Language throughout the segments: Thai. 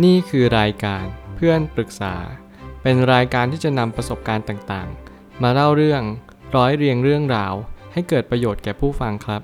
นี่คือรายการเพื่อนปรึกษา เป็นรายการที่จะนำประสบการณ์ต่างๆ มาเล่าเรื่องร้อยเรียงเรื่องราว ให้เกิดประโยชน์แก่ผู้ฟังครับ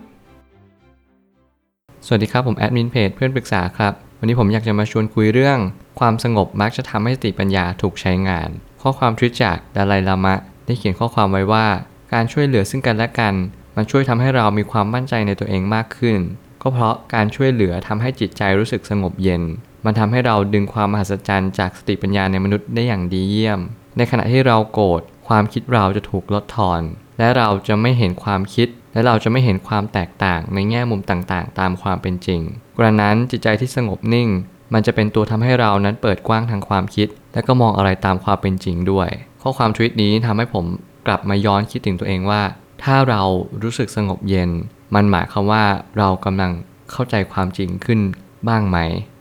สวัสดีครับผมแอดมินเพจเพื่อนปรึกษาครับ วันนี้ผมอยากจะมาชวนคุยเรื่อง ความสงบมักจะทำให้สติปัญญาถูกใช้งาน ข้อความทวิตจากดาไลลามะ ได้เขียนข้อความไว้ว่า การช่วยเหลือซึ่งกันและกัน มันช่วยทำให้เรามีความมั่นใจในตัวเองมากขึ้น ก็เพราะการช่วยเหลือทำให้จิตใจรู้สึกสงบเย็น มันทำให้เราดึงความมหัศจรรย์จากสติปัญญาในมนุษย์ได้อย่างดีเยี่ยม ในขณะที่เราโกรธความคิดเราจะถูกลดทอน และเราจะไม่เห็นความคิด และเราจะไม่เห็นความแตกต่างในแง่มุมต่างๆ ตามความเป็นจริงกระนั้นจิตใจที่สงบนิ่ง มันจะเป็นตัวทำให้เรานั้นเปิดกว้างทางความคิด และก็มองอะไรตามความเป็นจริงด้วย ข้อความทวิตนี้ทำให้ผมกลับมาย้อนคิดถึงตัวเองว่า ถ้าเรารู้สึกสงบเย็น มันหมายความว่าเรากำลังเข้าใจความจริงขึ้นบ้างไหม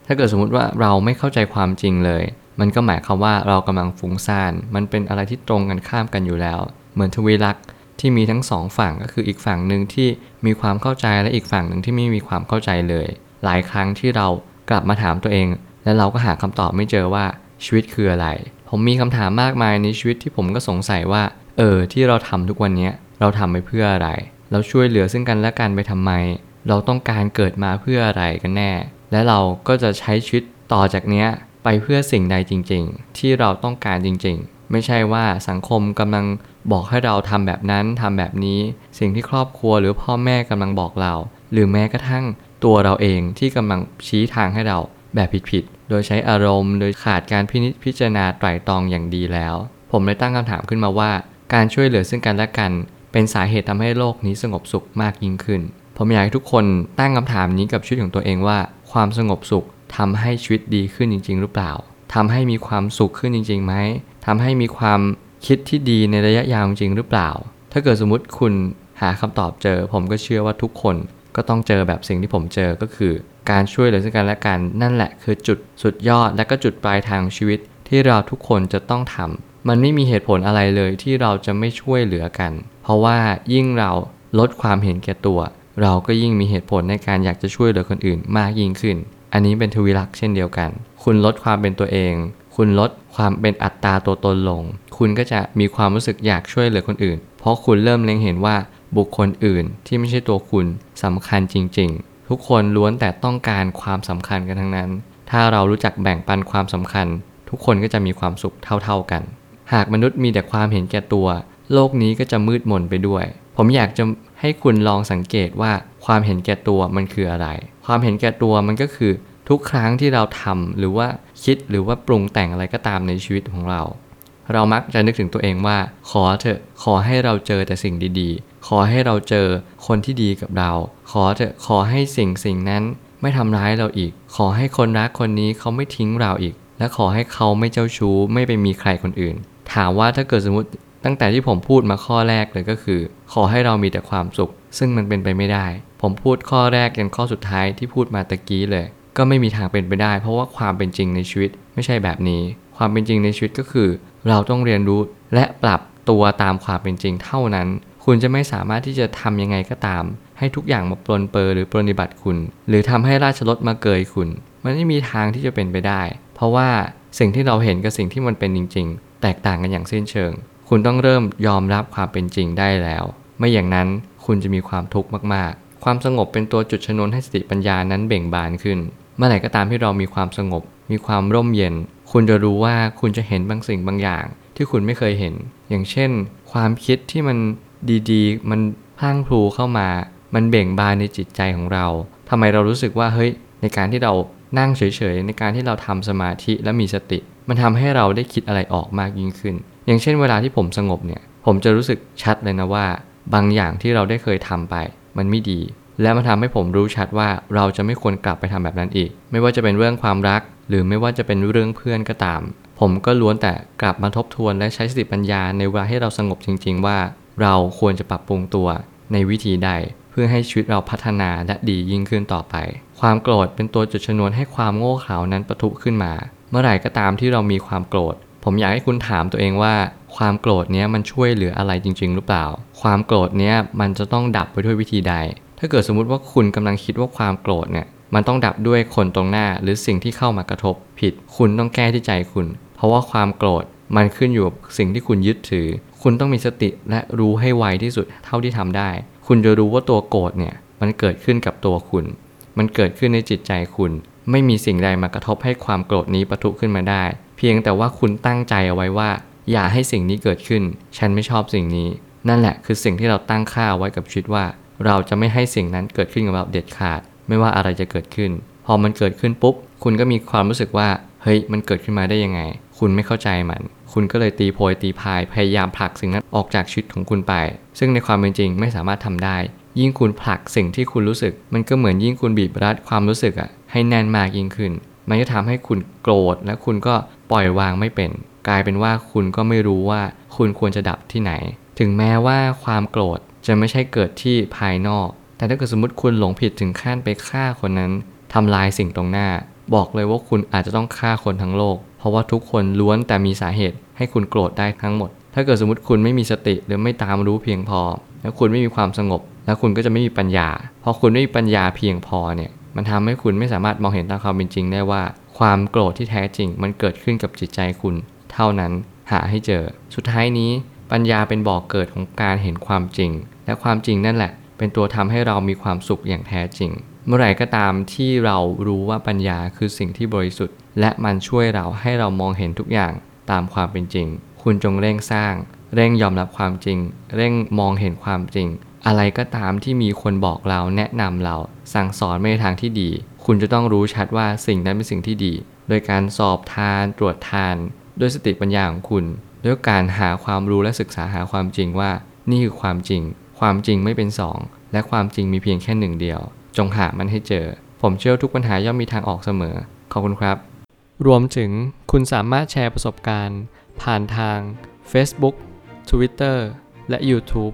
ถ้าเกิดสมมุติว่าเราไม่เข้าใจความจริงเลย มันก็หมายความว่าเรากำลังฟุ้งซ่าน มันเป็นอะไรที่ตรงกันข้ามกันอยู่แล้ว เหมือนทวีลักษณ์ที่มีทั้งสองฝั่งก็คืออีกฝั่งหนึ่งที่มีความเข้าใจและอีกฝั่งหนึ่งที่ไม่มีความเข้าใจเลย หลายครั้งที่เรากลับมาถามตัวเอง และเราก็หาคำตอบไม่เจอว่าชีวิตคืออะไร ผมมีคำถามมากมายในชีวิตที่ผมก็สงสัยว่า เออที่เราทำทุกวันนี้เราทำไปเพื่ออะไร เราช่วยเหลือซึ่งกันและกันไปทำไม เราต้องการเกิดมาเพื่ออะไรกันแน่ และเราก็จะใช้ชีวิตต่อจากเนี้ยไปเพื่อสิ่งใดจริง ๆ ที่เราต้องการจริง ๆ ไม่ใช่ว่าสังคมกำลังบอกให้เราทำแบบนั้นทำแบบนี้ สิ่งที่ครอบครัวหรือพ่อแม่กำลังบอกเรา หรือแม้กระทั่งตัวเราเองที่กำลังชี้ทางให้เราแบบผิดๆ โดยใช้อารมณ์ โดยขาดการพินิจพิจารณาไตร่ตรองอย่างดีแล้ว ผมเลยตั้งคำถามขึ้นมาว่า การช่วยเหลือซึ่งกันและกัน เป็นสาเหตุทำให้โลกนี้สงบสุขมากยิ่งขึ้น ผมอยากให้ทุกคนตั้งคำถามนี้กับชีวิตของตัวเองว่า ความสงบสุขทำให้ชีวิตดีขึ้นจริง ๆ หรือเปล่าทำให้มีความสุขขึ้นจริงๆไหมทำให้มีความคิดที่ดีในระยะยาวจริงหรือเปล่า ถ้าเกิดสมมติคุณหาคำตอบเจอ ผมก็เชื่อว่าทุกคนก็ต้องเจอแบบสิ่งที่ผมเจอก็คือ การช่วยเหลือซึ่งกันและกันนั่นแหละคือจุดสุดยอดและก็จุดปลายทางชีวิตที่เราทุกคนจะต้องทำมันไม่มีเหตุผลอะไรเลยที่เราจะไม่ช่วยเหลือกัน เพราะว่ายิ่งเราลดความเห็นแก่ตัว เราก็ยิ่งมีเหตุผลในการอยากจะช่วยเหลือคนอื่นมากยิ่งขึ้น อันนี้เป็นทวิลักษ์เช่นเดียวกัน คุณลดความเป็นตัวเอง คุณลดความเป็นอัตตาตัวตนลง คุณก็จะมีความรู้สึกอยากช่วยเหลือคนอื่น เพราะคุณเริ่มเล็งเห็นว่าบุคคลอื่นที่ไม่ใช่ตัวคุณสำคัญจริง ๆ ทุกคนล้วนแต่ต้องการความสำคัญกันทั้งนั้น ถ้าเรารู้จักแบ่งปันความสำคัญ ทุกคนก็จะมีความสุขเท่า ๆกัน หากมนุษย์มีแต่ความเห็นแก่ตัว โลกนี้ก็จะมืดมนไปด้วย ผมอยากจะ ให้คุณลองสังเกตว่าความเห็นแก่ตัวมันคืออะไร ความเห็นแก่ตัวมันก็คือทุกครั้งที่เราทำหรือว่าคิดหรือว่าปรุงแต่งอะไรก็ตามในชีวิตของเรา เรามักจะนึกถึงตัวเองว่า ขอเถอะขอให้เราเจอแต่สิ่งดีๆ ขอให้เราเจอคนที่ดีกับเรา ขอเถอะขอให้สิ่งสิ่งนั้นไม่ทำร้ายเราอีก ขอให้คนรักคนนี้เขาไม่ทิ้งเราอีก และขอให้เขาไม่เจ้าชู้ไม่ไปมีใครคนอื่น ถามว่าถ้าเกิดสมมติ ตั้งแต่ที่ผมพูดมาข้อแรกเลยก็คือ ขอให้เรามีแต่ความสุข ซึ่งมันเป็นไปไม่ได้ ผมพูดข้อแรกยันข้อสุดท้ายที่พูดมาตะกี้เลย ก็ไม่มีทางเป็นไปได้ เพราะว่าความเป็นจริงในชีวิตไม่ใช่แบบนี้ ความเป็นจริงในชีวิตก็คือ เราต้องเรียนรู้และปรับตัวตามความเป็นจริงเท่านั้น คุณจะไม่สามารถที่จะทำยังไงก็ตาม ให้ทุกอย่างมาปลนเปอร์หรือปรนิบัติคุณ หรือทำให้ราชรถมาเกยคุณ มันไม่มีทางที่จะเป็นไปได้ เพราะว่าสิ่งที่เราเห็นกับสิ่งที่มันเป็นจริง ๆ แตกต่างกันอย่างสิ้นเชิง คุณต้องเริ่มยอมรับความเป็นจริงได้แล้ว ไม่อย่างนั้นคุณจะมีความทุกข์มากๆ ความสงบเป็นตัวจุดชนวนให้สติปัญญานั้นเบ่งบานขึ้น เมื่อไหร่ก็ตามที่เรามีความสงบ มีความร่มเย็น คุณจะรู้ว่าคุณจะเห็นบางสิ่งบางอย่าง ที่คุณไม่เคยเห็น อย่างเช่น ความคิดที่มันดีๆ มันพังพลูเข้ามา มันเบ่งบานในจิตใจของเราทำไมเรารู้สึกว่าเฮ้ย ในการที่เรานั่งเฉยๆ ในการที่เราทำสมาธิและมีสติ มันทำให้เราได้คิดอะไรออกมากยิ่งขึ้น อย่างเช่นเวลาที่ผมสงบเนี่ย ผมจะรู้สึกชัดเลยนะว่า บางอย่างที่เราได้เคยทำไป มันไม่ดี และมันทำให้ผมรู้ชัดว่าเราจะไม่ควรกลับไปทำแบบนั้นอีก ไม่ว่าจะเป็นเรื่องความรัก หรือไม่ว่าจะเป็นเรื่องเพื่อนก็ตาม ผมก็ล้วนแต่กลับมาทบทวนและใช้สติปัญญาในเวลาให้เราสงบจริง ๆ ว่า เราควรจะปรับปรุงตัวในวิธีใดเพื่อให้ชีวิตเราพัฒนาและดียิ่งขึ้นต่อไป ความโกรธเป็นตัวจุดชนวนให้ความโง่เขลานั้นปะทุขึ้นมา เมื่อไหร่ก็ตามที่เรามีความโกรธ ผมอยากให้คุณถามตัวเองว่า ความโกรธเนี้ยมันช่วยเหลืออะไรจริง ๆ หรือเปล่า ความโกรธเนี้ยมันจะต้องดับไปด้วยวิธีใด ถ้าเกิดสมมุติว่าคุณกำลังคิดว่าความโกรธเนี่ยมันต้องดับด้วยคนตรงหน้าหรือสิ่งที่เข้ามากระทบผิด คุณต้องแก้ที่ใจคุณ เพราะว่าความโกรธมันขึ้นอยู่กับสิ่งที่คุณยึดถือ คุณต้องมีสติและรู้ให้ไวที่สุดเท่าที่ทำได้ คุณจะรู้ว่าตัวโกรธเนี่ยมันเกิดขึ้นกับตัวคุณ มันเกิดขึ้นในจิตใจคุณ ไม่มีสิ่งใดมากระทบให้ความโกรธนี้ปะทุขึ้นมาได้ เพียงแต่ว่าคุณตั้งใจเอาไว้ว่า อย่าให้สิ่งนี้เกิดขึ้น ฉันไม่ชอบสิ่งนี้ นั่นแหละคือสิ่งที่เราตั้งค่าไว้กับชีวิตว่า เราจะไม่ให้สิ่งนั้นเกิดขึ้นกับเราเด็ดขาด ไม่ว่าอะไรจะเกิดขึ้น พอมันเกิดขึ้นปุ๊บ คุณก็มีความรู้สึกว่า เฮ้ย มันเกิดขึ้นมาได้ยังไง คุณไม่เข้าใจมัน คุณก็เลยตีโพยตีพาย พยายามผลักสิ่งนั้นออกจากชีวิตของคุณไป ซึ่งในความเป็นจริงไม่สามารถทำได้ ยิ่งคุณผลักสิ่งที่คุณรู้สึก มันก็เหมือนยิ่งคุณบีบรัดความรู้สึกอะให้แน่นมากยิ่งขึ้น มันจะทำให้คุณโกรธและคุณก็ปล่อยวางไม่เป็น กลายเป็นว่าคุณก็ไม่รู้ว่าคุณควรจะดับที่ไหน ถึงแม้ว่าความโกรธจะไม่ใช่เกิดที่ภายนอก แต่ถ้าเกิดสมมติคุณหลงผิดถึงขั้นไปฆ่าคนนั้นทำลายสิ่งตรงหน้า บอกเลยว่าคุณอาจจะต้องฆ่าคนทั้งโลก เพราะว่าทุกคนล้วนแต่มีสาเหตุให้คุณโกรธได้ทั้งหมด ถ้าเกิดสมมติคุณไม่มีสติหรือไม่ตามรู้เพียงพอ แล้วคุณไม่มีความสงบ แล้วคุณก็จะไม่มีปัญญาพอคุณไม่มีปัญญาเพียงพอเนี่ย มันทำให้คุณไม่สามารถมองเห็นตามความเป็นจริงได้ว่า ความโกรธที่แท้จริง มันเกิดขึ้นกับจิตใจคุณ เท่านั้นหาให้เจอ สุดท้ายนี้ ปัญญาเป็นบ่อกเกิดของการเห็นความจริง และความจริงนั่นแหละ เป็นตัวทำให้เรามีความสุขอย่างแท้จริง เมื่อไหร่ก็ตามที่เรารู้ว่าปัญญาคือสิ่งที่บริสุทธิ์ และมันช่วยเราให้เรามองเห็นทุกอย่างตามความเป็นจริง คุณจงเร่งสร้าง เร่งยอมรับความจริง เร่งมองเห็นความจริง อะไรก็ตามที่มีคนบอกเราแนะนำเราสั่งสอนไม่ในทางที่ดี คุณจะต้องรู้ชัดว่าสิ่งนั้นเป็นสิ่งที่ดี โดยการสอบทานตรวจทาน ด้วยสติปัญญาของคุณ ด้วยการหาความรู้และศึกษาหาความจริงว่า นี่คือความจริง ความจริงไม่เป็นสองและความจริงมีเพียงแค่หนึ่งเดียว จงหามันให้เจอ ผมเชื่อทุกปัญหาย่อมมีทางออกเสมอ ขอบคุณครับ รวมถึงคุณสามารถแชร์ประสบการณ์ ผ่านทาง Facebook Twitter และ YouTube